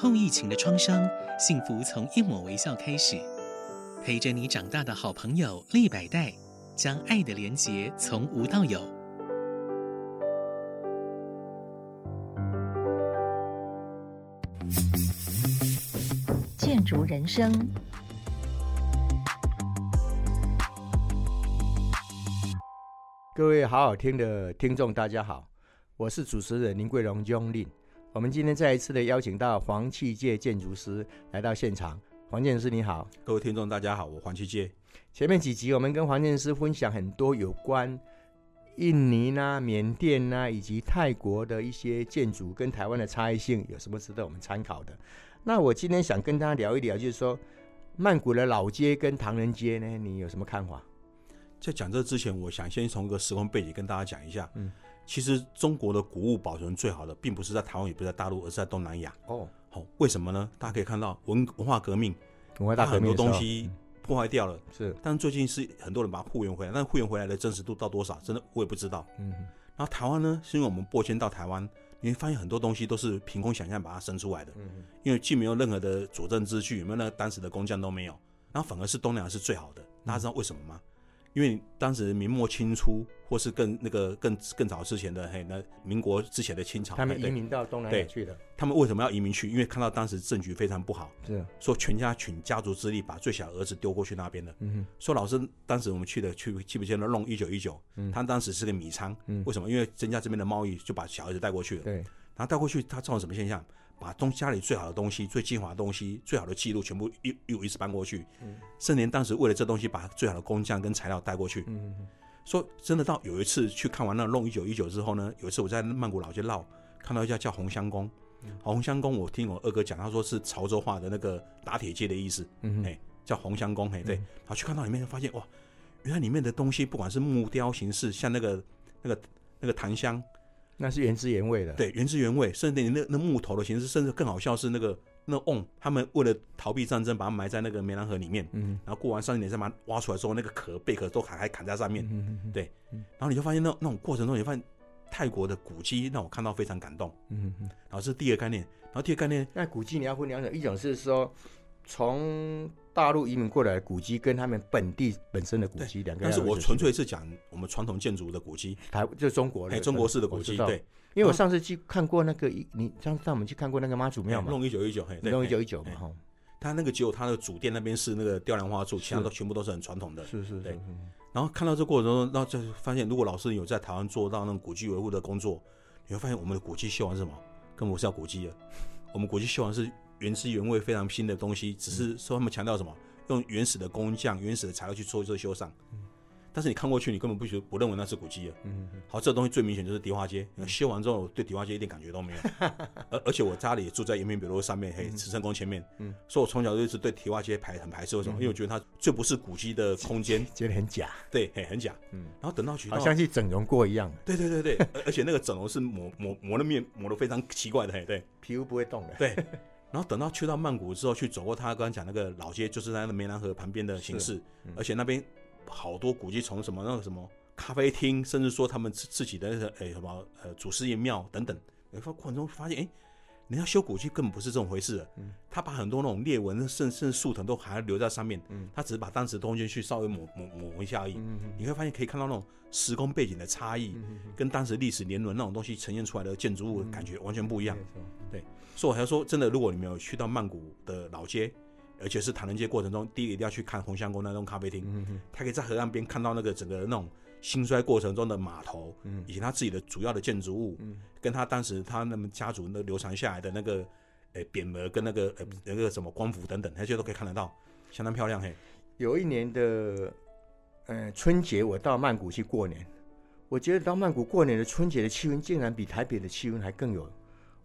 后疫情的创伤，幸福从一抹微笑开始。陪着你长大的好朋友利百代，将爱的连结从无到有。建筑人生，各位好好听的听众，大家好，我是主持人林桂荣 John Lin。我们今天再一次的邀请到黄器界建筑师来到现场。黄建筑师你好，各位听众大家好，我黄器界。前面几集我们跟黄建筑师分享很多有关印尼呐、啊、缅甸呐、啊、以及泰国的一些建筑跟台湾的差异性，有什么值得我们参考的？那我今天想跟大家聊一聊，就是说曼谷的老街跟唐人街呢，你有什么看法？在讲这之前，我想先从一个时空背景跟大家讲一下。嗯。其实中国的古物保存最好的，并不是在台湾，也不是在大陆，而是在东南亚。哦，好，为什么呢？大家可以看到文文化革命，文化大革命很多东西破坏掉了。是，但最近是很多人把它复原回来，但是复原回来的真实度到多少，真的我也不知道。嗯，然后台湾呢，是因为我们播迁到台湾，你会发现很多东西都是凭空想象把它生出来的。嗯，因为既没有任何的佐证资据，有没有那个当时的工匠都没有，然后反而是东南亚是最好的。大家知道为什么吗？因为当时明末清初，或是更那个更更早之前的嘿，那民国之前的清朝，他们移民到东南亚去的。他们为什么要移民去？因为看到当时政局非常不好，是说全家倾家族之力把最小儿子丢过去那边了。嗯哼，说老师，当时我们去的去记不记得弄一九一九？嗯，他当时是个米仓，嗯，为什么？因为增加这边的贸易，就把小儿子带过去了。对，然后带过去，他造成什么现象？把东家里最好的东西、最精华的东西、最好的记录全部一又一次搬过去，嗯，甚至当时为了这东西，把最好的工匠跟材料带过去，嗯，说真的，到有一次去看完那弄一九一九之后呢，有一次我在曼谷老街绕，看到一家叫红香宫，红香宫我听我二哥讲，他说是潮州话的那个打铁街的意思，嗯，哎，叫红香宫，哎，对，然后去看到里面就发现哇，原来里面的东西不管是木雕形式，像那个那个那个檀香。那是原汁原味的，对，原汁原味，甚至你那那木头的形式，甚至更好笑是那个那瓮，他们为了逃避战争，把它埋在那个湄南河里面，嗯，然后过完三十年再把它挖出来之后，那个壳贝壳都还还砍在上面，嗯嗯，对，然后你就发现那那种过程中，你发现泰国的古迹让我看到非常感动，嗯嗯，然后是第二个概念，然后第二个概念，那古迹你要分两种，一种是说从。大陆移民过来的古迹跟他们本地本身的古迹两个，但是我纯粹是讲我们传统建筑的古迹，台就是中国的，中国式的古迹。对，因为我上次去看过那个，你上次带我们去看过那个妈祖庙嘛，弄一九一九，嘿弄一九一九嘛哈。他那个只有他的主殿那边是那个雕梁画柱，其他都全部都是很传统的。是是，对。然后看到这过程中，然后就发现，如果老师有在台湾做到那种古迹维护的工作，你会发现我们的古迹修完是什么？根本不是要古迹了，我们古迹修完是原汁原味、非常新的东西，只是说他们强调什么？用原始的工匠、原始的材料去做做修缮，但是你看过去，你根本不觉不认为那是古迹啊。嗯，好，这个东西最明显就是迪化街，修完之后对迪化街一点感觉都没有。而而且我家里也住在延平北路上面，嘿，慈圣宫前面，嗯，所以我从小就一直对迪化街排很排斥，为什么？因为我觉得它最不是古迹的空间，觉得很假。对，嘿，很假。嗯，然后等到去，好像去整容过一样。对对对对，而且那个整容是抹抹抹的面磨的非常奇怪的，嘿，对，皮肤不会动的。对。然后等到去到曼谷之后，去走过他刚刚讲那个老街，就是在那个湄南河旁边的形式，嗯、而且那边好多古迹，从什么那个什么咖啡厅，甚至说他们自自己的那个诶什么呃祖师爷庙等等，然后过程中发现哎。诶人家修古迹根本不是这种回事，嗯，他把很多那种裂纹、甚甚至树藤都还留在上面，嗯，他只是把当时的东西去稍微抹抹抹一下而已，嗯，你会发现可以看到那种时空背景的差异，嗯，跟当时历史年轮那种东西呈现出来的建筑物感觉完全不一样，嗯，对，所以我还要说，真的，如果你没有去到曼谷的老街，而且是唐人街过程中，第一个一定要去看红香宫那栋咖啡厅，嗯，他可以在河岸边看到那个整个那种。兴衰过程中的码头，嗯，以及他自己的主要的建筑物，嗯，跟他当时他那么家族那流传下来的那个，诶、欸，匾额跟那个呃、欸、那个什么官服等等，那些都可以看得到，相当漂亮嘿。有一年的，呃，春节我到曼谷去过年，我觉得到曼谷过年的春节的气氛，竟然比台北的气氛还更有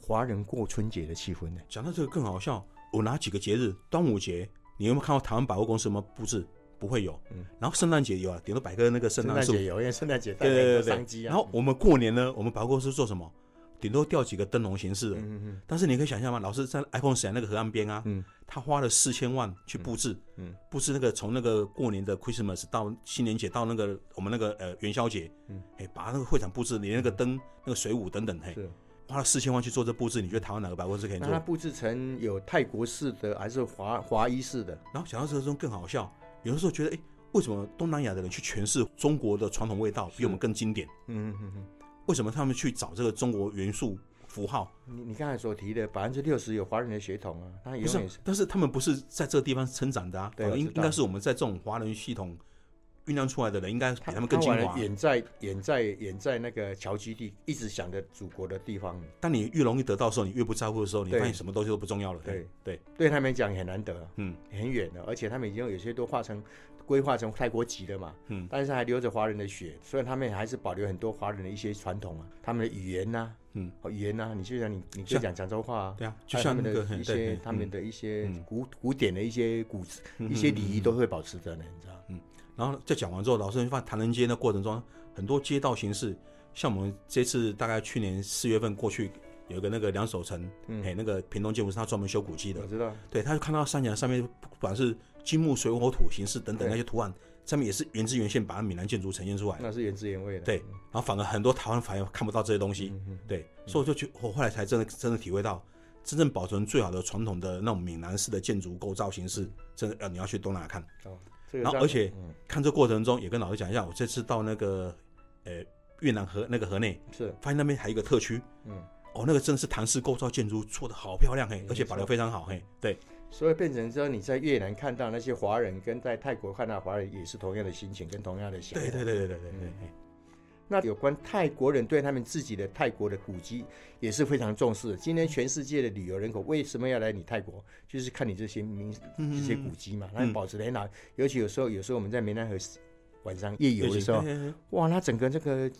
华人过春节的气氛呢。讲到这个更好笑，我拿几个节日？端午节，你有没有看到台湾百货公司什么布置？不会有，嗯，然后圣诞节有啊，顶多摆个那个圣诞树，有，因为圣诞节带商机啊。然后我们过年呢，我们百货公司做什么？顶多吊几个灯笼形式的，嗯嗯。但是你可以想象吗？老师在 iPhone 时代那个河岸边啊，嗯，他花了四千万去布置，嗯，布置那个从那个过年的 Christmas 到新年节到那个我们那个呃元宵节，嗯，哎，把那个会场布置，连那个灯、那个水舞等等，嘿，花了四千万去做这布置，你觉得台湾哪个百货公司可以做？那它布置成有泰国式的还是华华裔式的？然后想到这种更好笑，有的时候觉得，哎，为什么东南亚的人去诠释中国的传统味道比我们更经典？嗯嗯嗯嗯，为什么他们去找这个中国元素？符号，你你刚才所提的百分之六十有华人的血统啊，他也是，但是他们不是在这个地方成长的啊，对，应应该是我们在这种华人系统酝酿出来的人，应该比他们更精华。远在远在远在那个侨基地，一直想着祖国的地方。当你越容易得到的时候，你越不在乎的时候，你发现什么东西都不重要了。对对，对他们讲很难得，嗯，很远的，而且他们已经有些都化成规划成泰国籍的嘛，嗯，但是还流着华人的血，所以他们还是保留很多华人的一些传统啊，他们的语言呐。嗯，语言呐，你就像你，你可以讲漳州话啊，对啊，就像他们的一些，他们的一些古古典的一些古一些礼仪都会保持着呢，你知道？嗯，然后在讲完之后，老师发现唐人街的过程中，很多街道形式，像我们这次大概去年四月份过去，有一个那个梁守成，哎，那个屏东建筑师，他专门修古迹的，我知道，对，他就看到山墙上面不管是金木水火土形式等等那些图案。上面也是原汁原现把闽南建筑呈现出来，那是原汁原味的。对，然后反而很多台湾反而看不到这些东西。嗯、对，嗯、所以我就去，我后来才真的真的体会到，真正保存最好的传统的那种闽南式的建筑构造形式，真的要你要去东南亚看。哦，这个、然后而且、嗯、看这过程中也跟老师讲一下，我这次到那个呃越南河那个河内，是发现那边还有一个特区。嗯，哦，那个真的是唐式构造建筑做的好漂亮嘿，而且保留非常好嘿。对。所以变成说，你在越南看到那些华人，跟在泰国看到华人也是同样的心情，跟同样的想法。对对对对对对那有关泰国人对他们自己的泰国的古迹也是非常重视的。今天全世界的旅游人口为什么要来你泰国？就是看你这些名这些古迹嘛，那你保持得很好。尤其有时候有时候我们在湄南河晚上夜游的时候，哇，那整个这个。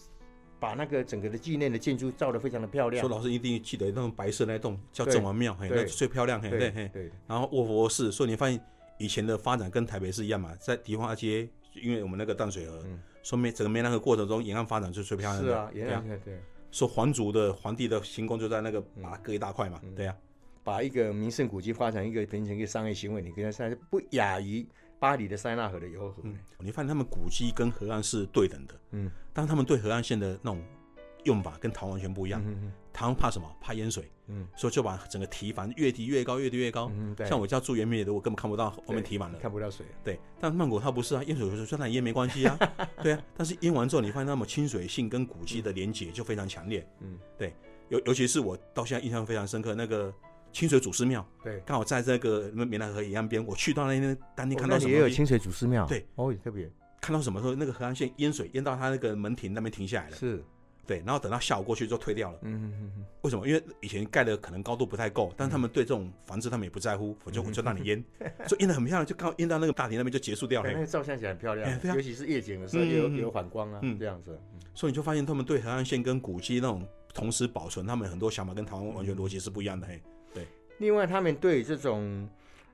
把那个整个的纪念的建筑造得非常的漂亮。说老师一定记得那种白色那栋叫郑王庙，嘿，那最漂亮，嘿，对嘿。对。然后卧佛寺，所以你发现以前的发展跟台北市一样嘛，在迪化街，因为我们那个淡水河，说明整个梅兰河过程中沿岸发展是最漂亮的。是啊，沿岸对。说皇族的皇帝的行宫就在那个把它割一大块嘛，对呀。把一个名胜古迹发展一个变成一个商业行为，你跟他说不亚于。巴黎的塞纳河的游河，嗯，你发现他们古迹跟河岸是对等的，嗯，但他们对河岸线的那种用法跟台湾完全不一样。嗯嗯，台湾怕什么？怕淹水，嗯，所以就把整个堤防越堤越高，越堤越高。嗯，对。像我家住原面的，我根本看不到后面堤防了，看不到水。对，但曼谷它不是啊，淹水就算它淹没关系啊，对啊。但是淹完之后，你发现那么亲水性跟古迹的连结就非常强烈。嗯，对，尤尤其是我到现在印象非常深刻那个。清水祖师庙，对，刚好在这个湄南河沿岸边。我去到那天当天看到什么？也有清水祖师庙，对，哦，特别看到什么时候？那个河岸线淹水淹到他那个门庭那边停下来了，是，对，然后等到下午过去就退掉了。嗯嗯嗯。为什么？因为以前盖的可能高度不太够，但是他们对这种房子他们也不在乎，我 就我就让你淹，就淹的很漂亮，就刚好淹到那个大庭那边就结束掉了。那个照相起来很漂亮，尤其是夜景的时候有有反光啊，这样子。所以你就发现他们对河岸线跟古迹那种同时保存，他们很多想法跟台湾完全逻辑是不一样的。嘿。另外，他们对这种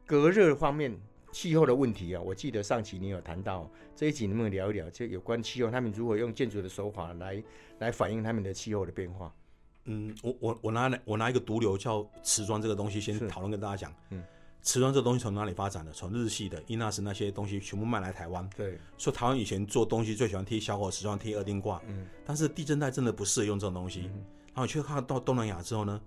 隔热方面气候的问题啊，我记得上期你有谈到，这一集能不能聊一聊，就有关气候，他们如何用建筑的手法来来反映他们的气候的变化？嗯，我我我拿我拿一个毒瘤叫瓷砖这个东西先讨论跟大家讲。嗯，瓷砖这个东西从哪里发展的？从日系的伊纳斯那些东西全部卖来台湾。对，说台湾以前做东西最喜欢贴小火瓷砖，贴二丁挂。嗯，但是地震带真的不适合用这种东西。嗯，然后去看到东南亚之后呢？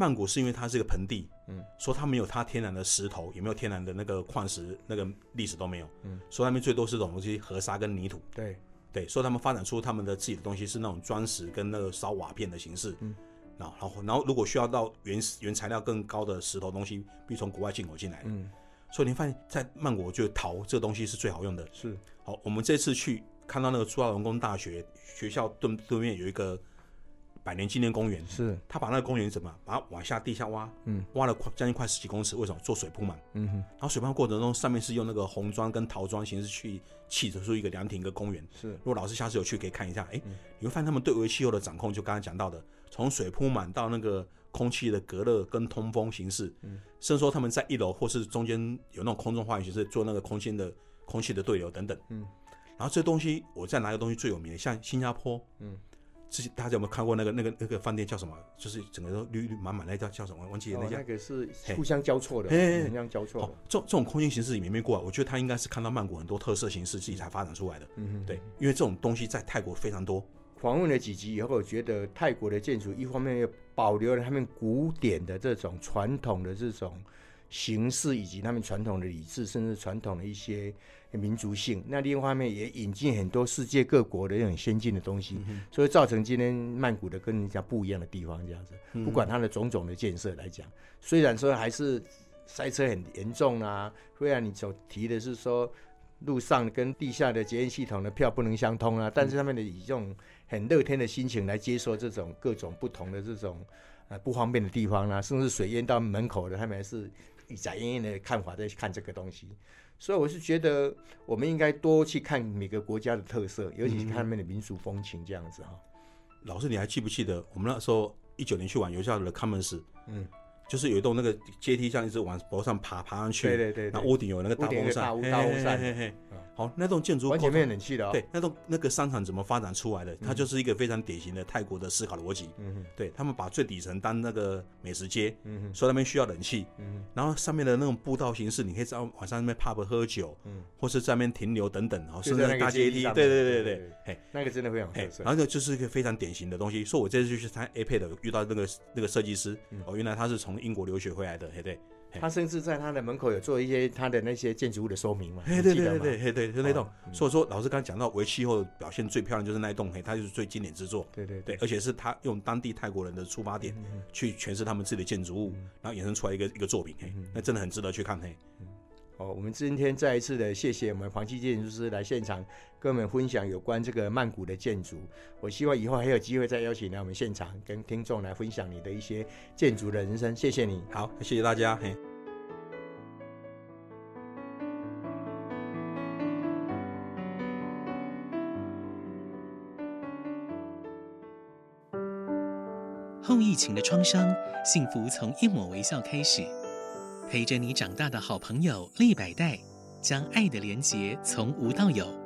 曼谷是因为它是一个盆地，嗯，说它没有它天然的石头，也没有天然的那个矿石，那个历史都没有，嗯，所以那边最多是这种东西，河沙跟泥土，对，对，所以他们发展出他们的自己的东西是那种砖石跟那个烧瓦片的形式，嗯，然后然后如果需要到原原材料更高的石头东西，必须从国外进口进来的，嗯，所以你发现，在曼谷，我觉得陶这个东西是最好用的，是，好，我们这次去看到那个朱拉隆功大学学校对对面有一个。百年纪念公园是，他把那个公园怎么把它往下地下挖，嗯，挖了快将近快十几公尺，为什么？做水铺满？嗯哼，然后水铺过程中上面是用那个红砖跟陶砖形式去砌出一个凉亭一个公园。是，如果老师下次有去可以看一下，哎、欸，嗯、你会发现他们对微气候的掌控，就刚才讲到的，从水铺满到那个空气的隔热跟通风形式，嗯，甚至说他们在一楼或是中间有那种空中花园形式做那个空间的空气的对流等等，嗯，然后这东西我再拿一个东西最有名的，像新加坡，嗯。之前大家有没有看过那个那个那个饭店叫什么？就是整个都绿绿满满那叫叫什么？忘记了那家。那个是互相交错的，互相交错。这这种空间形式里面没过来，我觉得他应该是看到曼谷很多特色形式自己才发展出来的。嗯，对，因为这种东西在泰国非常多，访问了几集以后，我觉得泰国的建筑一方面又保留了他们古典的这种传统的这种形式，以及他们传统的礼制，甚至传统的一些民族性。那另一方面也引进很多世界各国的这种先进的东西，嗯、所以造成今天曼谷的跟人家不一样的地方。这样子，嗯、不管它的种种的建设来讲，虽然说还是塞车很严重啊，虽然你所提的是说。路上跟地下的捷运系统的票不能相通啊，但是他们的以这种很乐天的心情来接受这种各种不同的这种呃不方便的地方啊，甚至水淹到门口的，他们还是以翟燕燕的看法在看这个东西。所以我是觉得我们应该多去看每个国家的特色，尤其是看他们的民俗风情这样子哈。老师，你还记不记得我们那时候一九年去玩，游校的 Commons？嗯。就是有一栋那个阶梯，这样一直往楼上爬，爬上去。对对对，那屋顶有那个大风扇，大风扇。嘿嘿。好，那栋建筑完全没有冷气的哦。对，那栋那个商场怎么发展出来的？它就是一个非常典型的泰国的思考逻辑。嗯，对他们把最底层当那个美食街，嗯，所以那边需要冷气。嗯，然后上面的那种步道形式，你可以在晚上那边 pub 喝酒，嗯，或是在那边停留等等，然后是那个大阶梯。对对对对，嘿，那个真的非常特色。然后就是一个非常典型的东西。说我这次去参 APEC 遇到那个那个设计师，哦，原来他是从英国留学回来的，嘿对。他甚至在他的门口有做一些他的那些建筑物的说明嘛？嘿对对对对对，就那栋。所以说，老师刚刚讲到为气候表现最漂亮就是那栋，嘿，它就是最经典之作。对对对，而且是他用当地泰国人的出发点去诠释他们自己的建筑物，然后衍生出来一个一个作品，嘿，那真的很值得去看，嘿。哦，我们今天再一次的谢谢我们黄基建筑师来现场跟我们分享有关这个曼谷的建筑。我希望以后还有机会再邀请来我们现场跟听众来分享你的一些建筑的人生。谢谢你，好，谢谢大家。嘿，后疫情的创伤，幸福从一抹微笑开始。陪着你长大的好朋友利百代，将爱的连结从无到有。